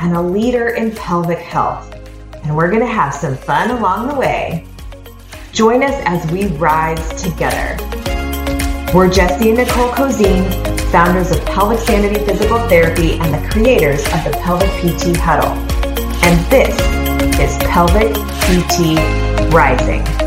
and a leader in pelvic health. And we're going to have some fun along the way. Join us as we rise together. We're Jesse and Nicole Cozine, founders of Pelvic Sanity Physical Therapy and the creators of the Pelvic PT Huddle. And this is Pelvic PT Rising.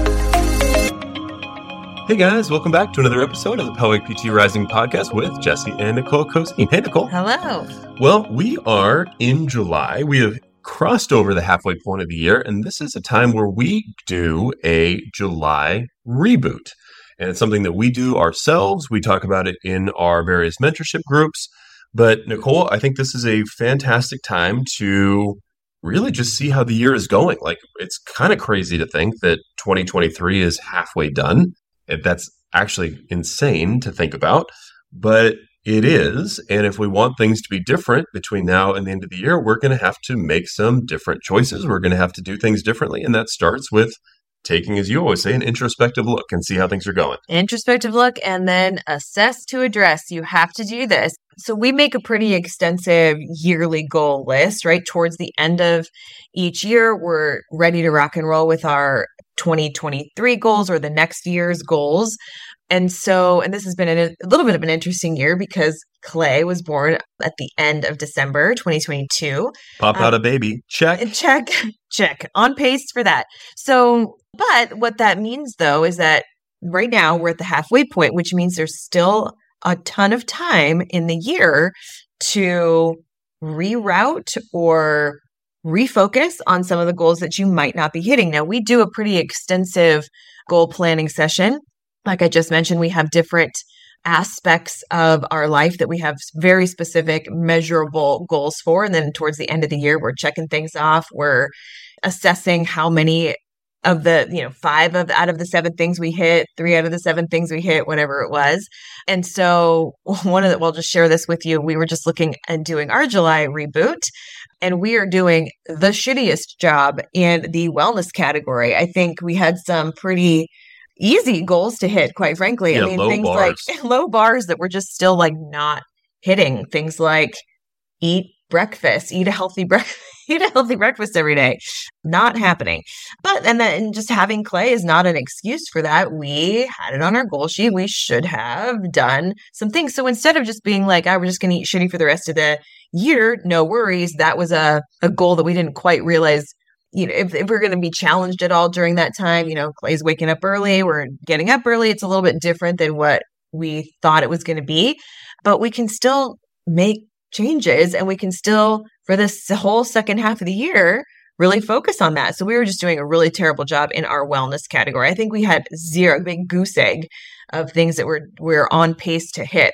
Hey guys, welcome back to another episode of the Pelvic PT Rising podcast with Jesse and Nicole Cozine. Hey Nicole. Hello. Well, we are in July. We have crossed over the halfway point of the year, and this is a time where we do a July reboot. And it's something that we do ourselves. We talk about it in our various mentorship groups. But Nicole, I think this is a fantastic time to really just see how the year is going. Like, it's kind of crazy to think that 2023 is halfway done. Eh, that's actually insane to think about, but it is. And if we want things to be different between now and the end of the year, we're going to have to make some different choices. We're going to have to do things differently. And that starts with taking, as you always say, an introspective look and see how things are going. Introspective look and then assess to address. You have to do this. So we make a pretty extensive yearly goal list, right? Towards the end of each year, we're ready to rock and roll with our 2023 goals or the next year's goals. And so, and this has been a, a little bit of an interesting year because Clay was born at the end of December 2022. Pop out um, a baby. Check. Check. Check. On pace for that. So, but what that means though is that right now we're at the halfway point, which means there's still a ton of time in the year to reroute or refocus on some of the goals that you might not be hitting. Now, we do a pretty extensive goal planning session. Like I just mentioned, we have different aspects of our life that we have very specific, measurable goals for. And then towards the end of the year, we're checking things off. We're assessing how many of the you know five of out of the seven things we hit three out of the seven things we hit whatever it was and so one of the we'll just share this with you we were just looking and doing our july reboot and we are doing the shittiest job in the wellness category. I think we had some pretty easy goals to hit, quite frankly. Yeah, I mean, things bars. like low bars that we're just still like not hitting. Things like eat breakfast, eat a healthy breakfast. Eat a healthy breakfast every day. Not happening. But, and then just having clay is not an excuse for that. We had it on our goal sheet. We should have done some things. So instead of just being like, I oh, we're just going to eat shitty for the rest of the year, no worries. That was a, a goal that we didn't quite realize. You know, if, if we're going to be challenged at all during that time, you know, Clay's waking up early, we're getting up early. It's a little bit different than what we thought it was going to be, but we can still make changes and we can still, for this whole second half of the year, really focus on that. So we were just doing a really terrible job in our wellness category. I think we had zero big goose egg of things that we're we're on pace to hit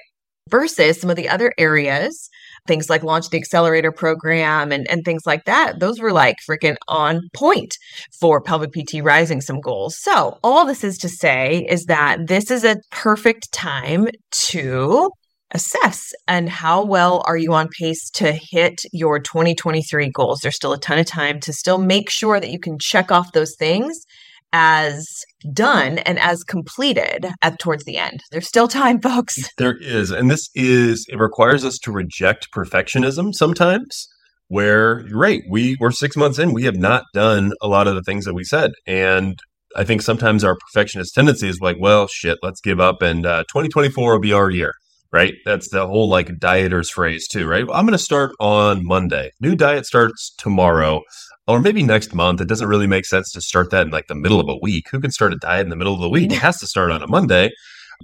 versus some of the other areas things like launch the accelerator program and, and things like that those were like freaking on point for pelvic pt rising some goals so all this is to say is that this is a perfect time to assess and how well are you on pace to hit your 2023 goals there's still a ton of time to still make sure that you can check off those things as done and as completed at towards the end. There's still time, folks. There is. And this is it requires us to reject perfectionism sometimes where you're right, we we're six months in, we have not done a lot of the things that we said. And I think sometimes our perfectionist tendency is like, well, shit, let's give up and uh, 2024 will be our year right? That's the whole like dieter's phrase too, right? I'm going to start on Monday. New diet starts tomorrow or maybe next month. It doesn't really make sense to start that in like the middle of a week. Who can start a diet in the middle of the week? It has to start on a Monday,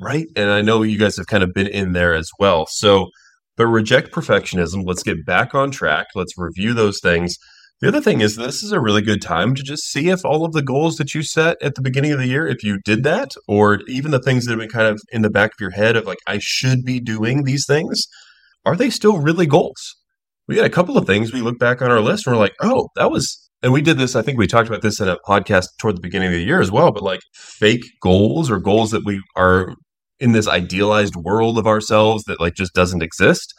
right? And I know you guys have kind of been in there as well. So, but reject perfectionism. Let's get back on track. Let's review those things. The other thing is, this is a really good time to just see if all of the goals that you set at the beginning of the year, if you did that, or even the things that have been kind of in the back of your head of like, I should be doing these things, are they still really goals? we had a couple of things we look back on our list and we're like, oh, that was and we did this, I think we talked about this in a podcast toward the beginning of the year as well, but like fake goals or goals that we are in this idealized world of ourselves that like just doesn't exist.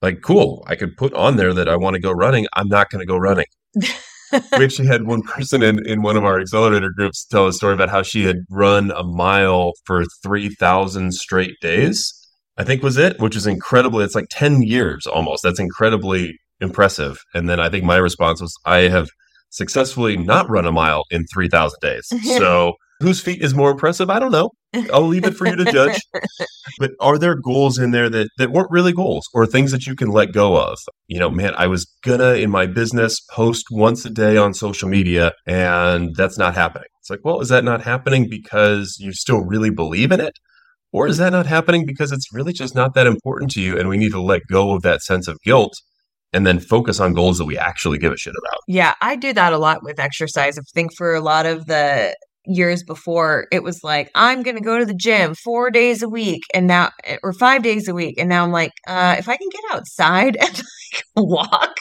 Like, cool, I could put on there that I want to go running. I'm not going to go running. We actually had one person in, in one of our accelerator groups tell a story about how she had run a mile for 3,000 straight days. I think was it, which is incredibly, it's like 10 years almost. That's incredibly impressive. And then I think my response was, I have successfully not run a mile in 3,000 days. So whose feat is more impressive? I don't know. I'll leave it for you to judge. but are there goals in there that, that weren't really goals or things that you can let go of? You know, man, I was gonna in my business post once a day on social media and that's not happening. It's like, well, is that not happening because you still really believe in it? Or is that not happening because it's really just not that important to you and we need to let go of that sense of guilt and then focus on goals that we actually give a shit about. Yeah, I do that a lot with exercise. I think for a lot of the years before, it was like, I'm going to go to the gym four days a week and now, or five days a week. And now I'm like, uh, if I can get outside and like walk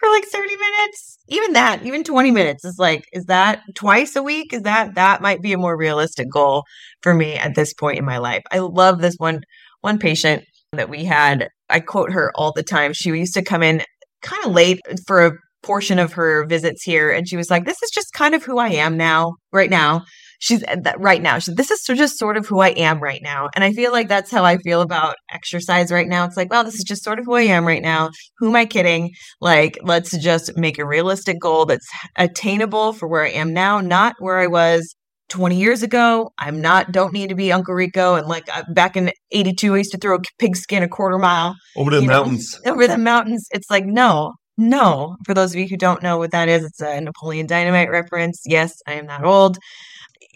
for like 30 minutes, even that, even 20 minutes is like, is that twice a week? Is that, that might be a more realistic goal for me at this point in my life. I love this one, one patient that we had I quote her all the time. She used to come in kind of late for a portion of her visits here and she was like this is just kind of who i am now right now she's uh, that right now she, this is just sort of who i am right now and i feel like that's how i feel about exercise right now it's like well this is just sort of who i am right now who am i kidding like let's just make a realistic goal that's attainable for where i am now not where i was 20 years ago. I'm not, don't need to be Uncle Rico. And like uh, back in 82, I used to throw a pigskin a quarter mile over the mountains. Know, over the mountains. It's like, no, no. For those of you who don't know what that is, it's a Napoleon Dynamite reference. Yes, I am that old.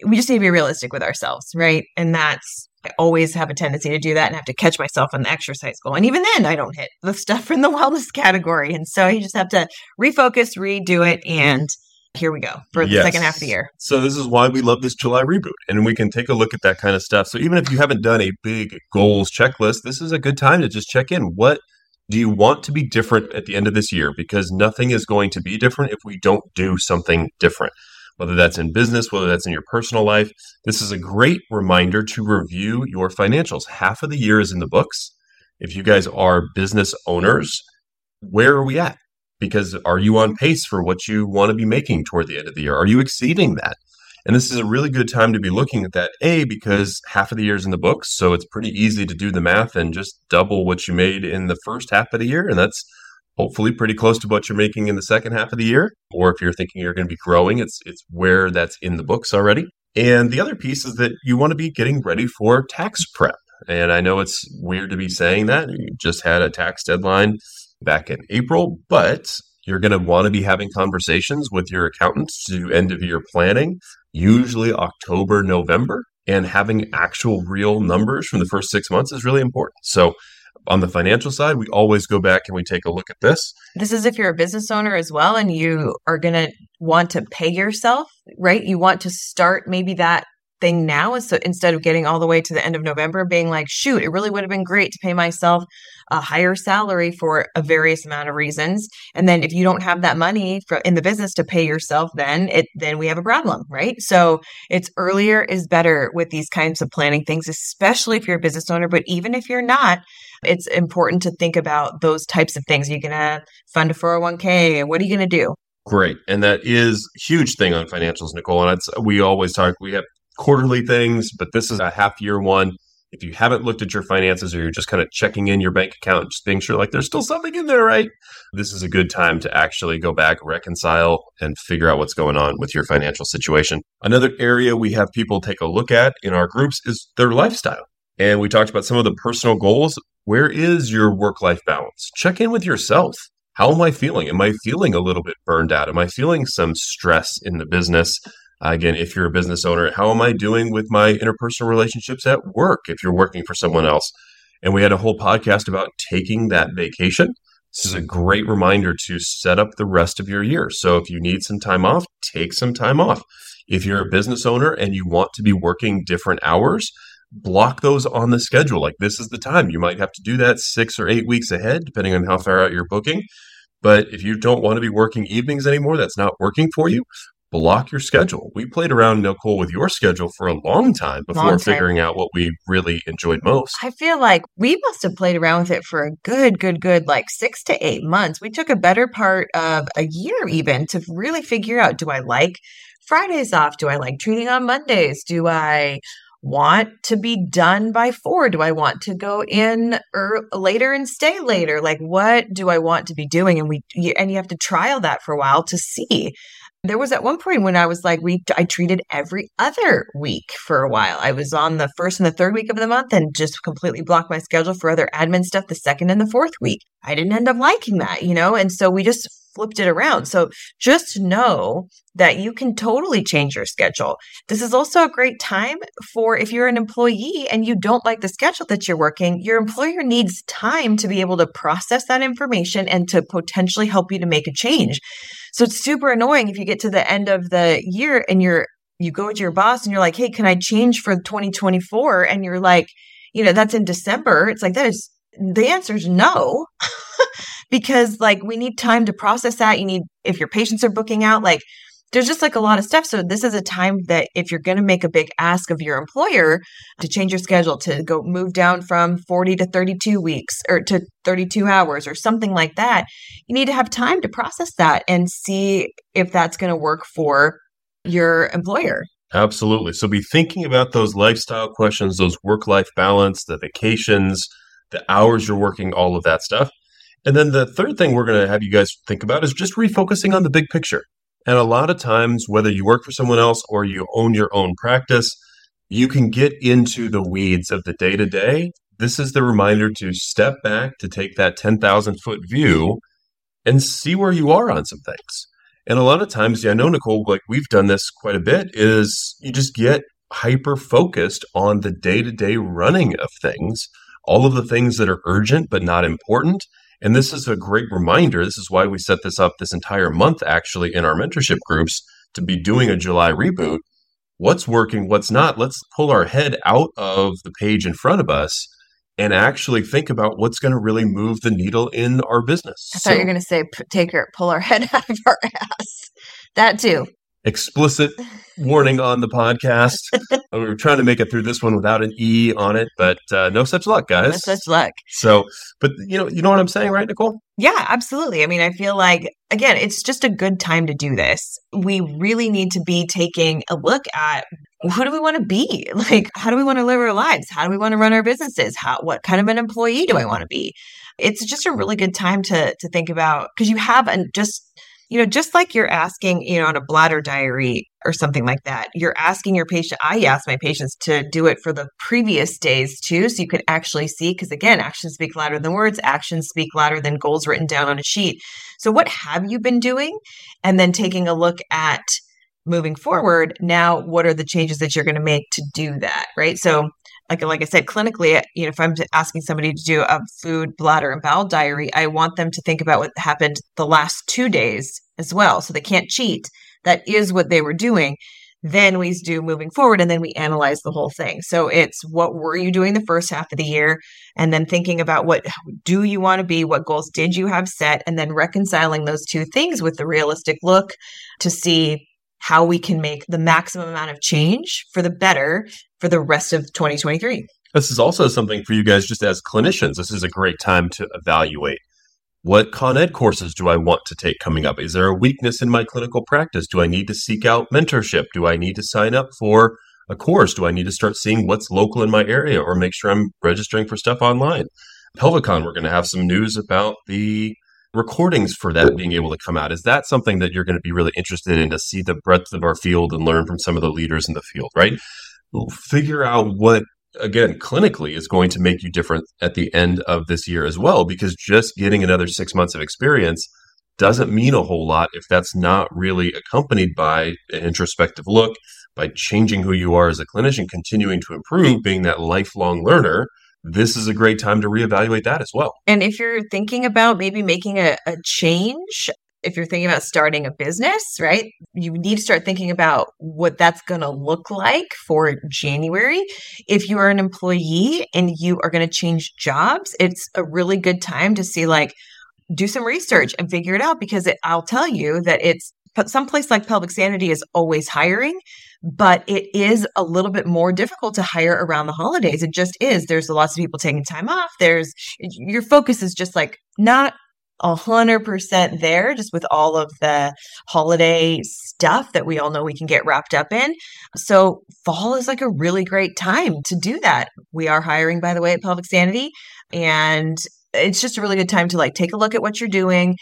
We just need to be realistic with ourselves, right? And that's, I always have a tendency to do that and have to catch myself on the exercise goal. And even then, I don't hit the stuff in the wellness category. And so you just have to refocus, redo it, and here we go for the yes. second half of the year. So this is why we love this July reboot, and we can take a look at that kind of stuff. So even if you haven't done a big goals checklist, this is a good time to just check in. What do you want to be different at the end of this year? Because nothing is going to be different if we don't do something different. Whether that's in business, whether that's in your personal life, this is a great reminder to review your financials. Half of the year is in the books. If you guys are business owners, where are we at? because are you on pace for what you want to be making toward the end of the year? Are you exceeding that? And this is a really good time to be looking at that. A, because half of the year is in the books. So it's pretty easy to do the math and just double what you made in the first half of the year. And that's hopefully pretty close to what you're making in the second half of the year. Or if you're thinking you're going to be growing, it's, it's where that's in the books already. And the other piece is that you want to be getting ready for tax prep. And I know it's weird to be saying that. You just had a tax deadline back in April, but you're going to want to be having conversations with your accountants to end of year planning, usually October, November, and having actual real numbers from the first six months is really important. So, on the financial side, we always go back and we take a look at this. This is if you're a business owner as well and you are going to want to pay yourself, right? You want to start maybe that thing now is so instead of getting all the way to the end of November being like, shoot, it really would have been great to pay myself a higher salary for a various amount of reasons. And then if you don't have that money for, in the business to pay yourself, then it then we have a problem, right? So it's earlier is better with these kinds of planning things, especially if you're a business owner. But even if you're not, it's important to think about those types of things. You're you gonna fund a 401k? And what are you gonna do? Great. And that is huge thing on financials, Nicole. And we always talk, we have quarterly things, but this is a half year one. If you haven't looked at your finances or you're just kind of checking in your bank account, just being sure like there's still something in there, right? This is a good time to actually go back, reconcile, and figure out what's going on with your financial situation. Another area we have people take a look at in our groups is their lifestyle. And we talked about some of the personal goals. Where is your work life balance? Check in with yourself. How am I feeling? Am I feeling a little bit burned out? Am I feeling some stress in the business? Uh, again, if you're a business owner, how am I doing with my interpersonal relationships at work if you're working for someone else? And we had a whole podcast about taking that vacation. This is a great reminder to set up the rest of your year. So if you need some time off, take some time off. If you're a business owner and you want to be working different hours, block those on the schedule. Like this is the time. You might have to do that six or eight weeks ahead, depending on how far out you're booking. But if you don't want to be working evenings anymore, that's not working for you, block your schedule. We played around, Nicole, with your schedule for a long time before long time. figuring out what we really enjoyed most. I feel like we must have played around with it for a good, good, good, like six to eight months. We took a better part of a year even to really figure out do I like Fridays off? Do I like treating on Mondays? Do I want to be done by four? Do I want to go in er, later and stay later? Like, what do I want to be doing? And we, and you have to trial that for a while to see. There was at one point when I was like, we, I treated every other week for a while. I was on the first and the third week of the month and just completely blocked my schedule for other admin stuff the second and the fourth week. I didn't end up liking that, you know? And so we just flipped it around. So just know that you can totally change your schedule. This is also a great time for if you're an employee and you don't like the schedule that you're working, your employer needs time to be able to process that information and to potentially help you to make a change. So it's super annoying if you get to the end of the year and you're you go to your boss and you're like, "Hey, can I change for 2024?" and you're like, you know, that's in December. It's like that is the answer is no. because like we need time to process that. You need, if your patients are booking out, like there's just like a lot of stuff. So this is a time that if you're going to make a big ask of your employer to change your schedule to go move down from 40 to 32 weeks or to 32 hours or something like that, you need to have time to process that and see if that's going to work for your employer. Absolutely. So be thinking about those lifestyle questions, those work life balance, the vacations, the hours you're working, all of that stuff. And then the third thing we're going to have you guys think about is just refocusing on the big picture. And a lot of times, whether you work for someone else or you own your own practice, you can get into the weeds of the day to day. This is the reminder to step back, to take that 10,000 foot view and see where you are on some things. And a lot of times, yeah, I know, Nicole, like we've done this quite a bit, is you just get hyper focused on the day to day running of things, all of the things that are urgent but not important. And this is a great reminder. This is why we set this up this entire month, actually, in our mentorship groups to be doing a July reboot. What's working, what's not? Let's pull our head out of the page in front of us and actually think about what's going to really move the needle in our business. I thought so, you were going to say, take our, pull our head out of our ass. That too explicit warning on the podcast. we were trying to make it through this one without an E on it, but uh, no such luck, guys. No such luck. So, but you know, you know what I'm saying, right, Nicole? Yeah, absolutely. I mean, I feel like again, it's just a good time to do this. We really need to be taking a look at who do we want to be? Like, how do we want to live our lives? How do we want to run our businesses? How what kind of an employee do I want to be? It's just a really good time to to think about because you have an just you know, just like you're asking, you know, on a bladder diary or something like that, you're asking your patient. I ask my patients to do it for the previous days too, so you can actually see. Because again, actions speak louder than words. Actions speak louder than goals written down on a sheet. So, what have you been doing? And then taking a look at moving forward. Now, what are the changes that you're going to make to do that? Right. So, like like I said, clinically, uh, you know, if I'm asking somebody to do a food, bladder, and bowel diary, I want them to think about what happened the last two days as well. So they can't cheat. That is what they were doing. Then we do moving forward, and then we analyze the whole thing. So it's what were you doing the first half of the year, and then thinking about what do you want to be, what goals did you have set, and then reconciling those two things with the realistic look to see how we can make the maximum amount of change for the better for the rest of 2023. This is also something for you guys, just as clinicians. This is a great time to evaluate. What Con Ed courses do I want to take coming up? Is there a weakness in my clinical practice? Do I need to seek out mentorship? Do I need to sign up for a course? Do I need to start seeing what's local in my area or make sure I'm registering for stuff online? Pelvicon, we're going to have some news about the recordings for that being able to come out. Is that something that you're going to be really interested in to see the breadth of our field and learn from some of the leaders in the field, right? figure out what again clinically is going to make you different at the end of this year as well because just getting another 6 months of experience doesn't mean a whole lot if that's not really accompanied by an introspective look by changing who you are as a clinician continuing to improve being that lifelong learner this is a great time to reevaluate that as well. And if you're thinking about maybe making a, a change, if you're thinking about starting a business, right, you need to start thinking about what that's going to look like for January. If you are an employee and you are going to change jobs, it's a really good time to see like, do some research and figure it out because it, I'll tell you that it's some place like Pelvic Sanity is always hiring, but it is a little bit more difficult to hire around the holidays. It just is. There's lots of people taking time off. There's your focus is just like not a hundred percent there just with all of the holiday stuff that we all know we can get wrapped up in. So fall is like a really great time to do that. We are hiring, by the way, at Pelvic Sanity. And it's just a really good time to like take a look at what you're doing.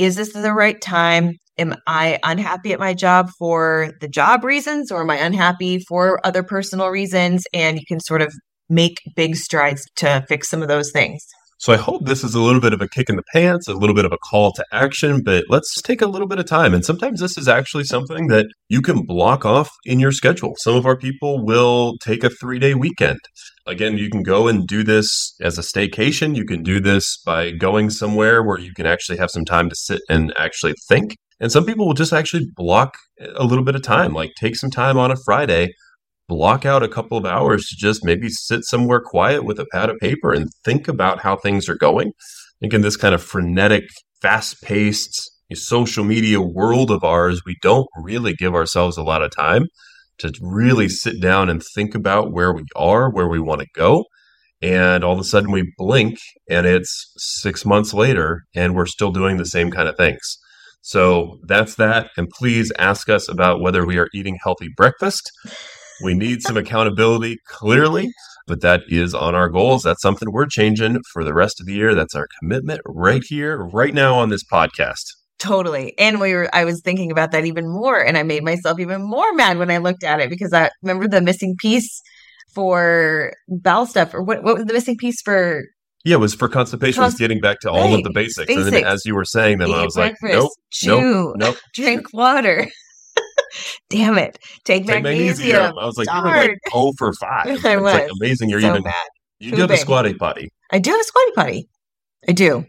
Is this the right time? Am I unhappy at my job for the job reasons or am I unhappy for other personal reasons? And you can sort of make big strides to fix some of those things. So I hope this is a little bit of a kick in the pants, a little bit of a call to action, but let's take a little bit of time. And sometimes this is actually something that you can block off in your schedule. Some of our people will take a three day weekend. Again, you can go and do this as a staycation. You can do this by going somewhere where you can actually have some time to sit and actually think. And some people will just actually block a little bit of time, like take some time on a Friday block out a couple of hours to just maybe sit somewhere quiet with a pad of paper and think about how things are going. I think in this kind of frenetic, fast paced social media world of ours, we don't really give ourselves a lot of time to really sit down and think about where we are, where we want to go. And all of a sudden we blink and it's six months later and we're still doing the same kind of things. So that's that. And please ask us about whether we are eating healthy breakfast. We need some accountability, clearly, but that is on our goals. That's something we're changing for the rest of the year. That's our commitment right here, right now on this podcast. Totally. And we were I was thinking about that even more and I made myself even more mad when I looked at it because I remember the missing piece for bowel stuff or what what was the missing piece for yeah, it was for constipation. Const- was getting back to all right. of the basics. basics. And then as you were saying them, Eat I was breakfast, like, nope, chew, nope, nope. drink water. Damn it. Take, Take magnesium. magnesium. I was like, Darn. you were like oh for 5. I it's was. Like amazing. You're so even bad. You do have a squatty potty. I do have a squatty potty. I do.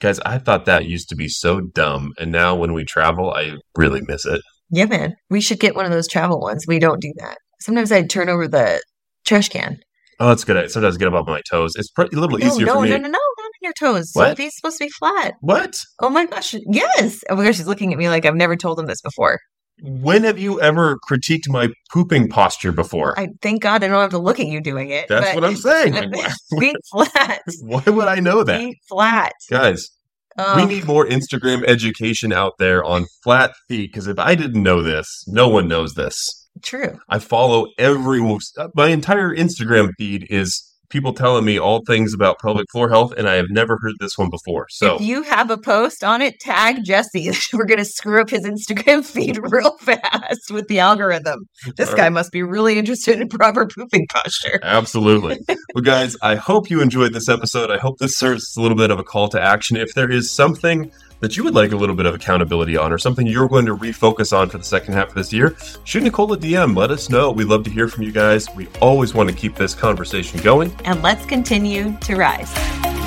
Guys, I thought that used to be so dumb. And now when we travel, I really miss it. Yeah, man. We should get one of those travel ones. We don't do that. Sometimes I turn over the trash can. Oh, that's good. I sometimes get up on my toes. It's a little no, easier no, for me. No, no, no, not on your toes. What? It's supposed to be flat. What? Oh my gosh. Yes. Oh my gosh, she's looking at me like I've never told him this before. When have you ever critiqued my pooping posture before? I thank God I don't have to look at you doing it. That's what I'm saying. Feet flat. Why would I know that? Feet flat. Guys, oh. we need more Instagram education out there on flat feet because if I didn't know this, no one knows this. True. I follow every my entire Instagram feed is people telling me all things about pelvic floor health, and I have never heard this one before. So if you have a post on it, tag Jesse. We're gonna screw up his Instagram feed real fast with the algorithm. This all guy right. must be really interested in proper pooping posture. Absolutely. well, guys, I hope you enjoyed this episode. I hope this serves a little bit of a call to action. If there is something that you would like a little bit of accountability on or something you're going to refocus on for the second half of this year, shoot Nicole a DM. Let us know. We'd love to hear from you guys. We always want to keep this conversation going. And let's continue to rise.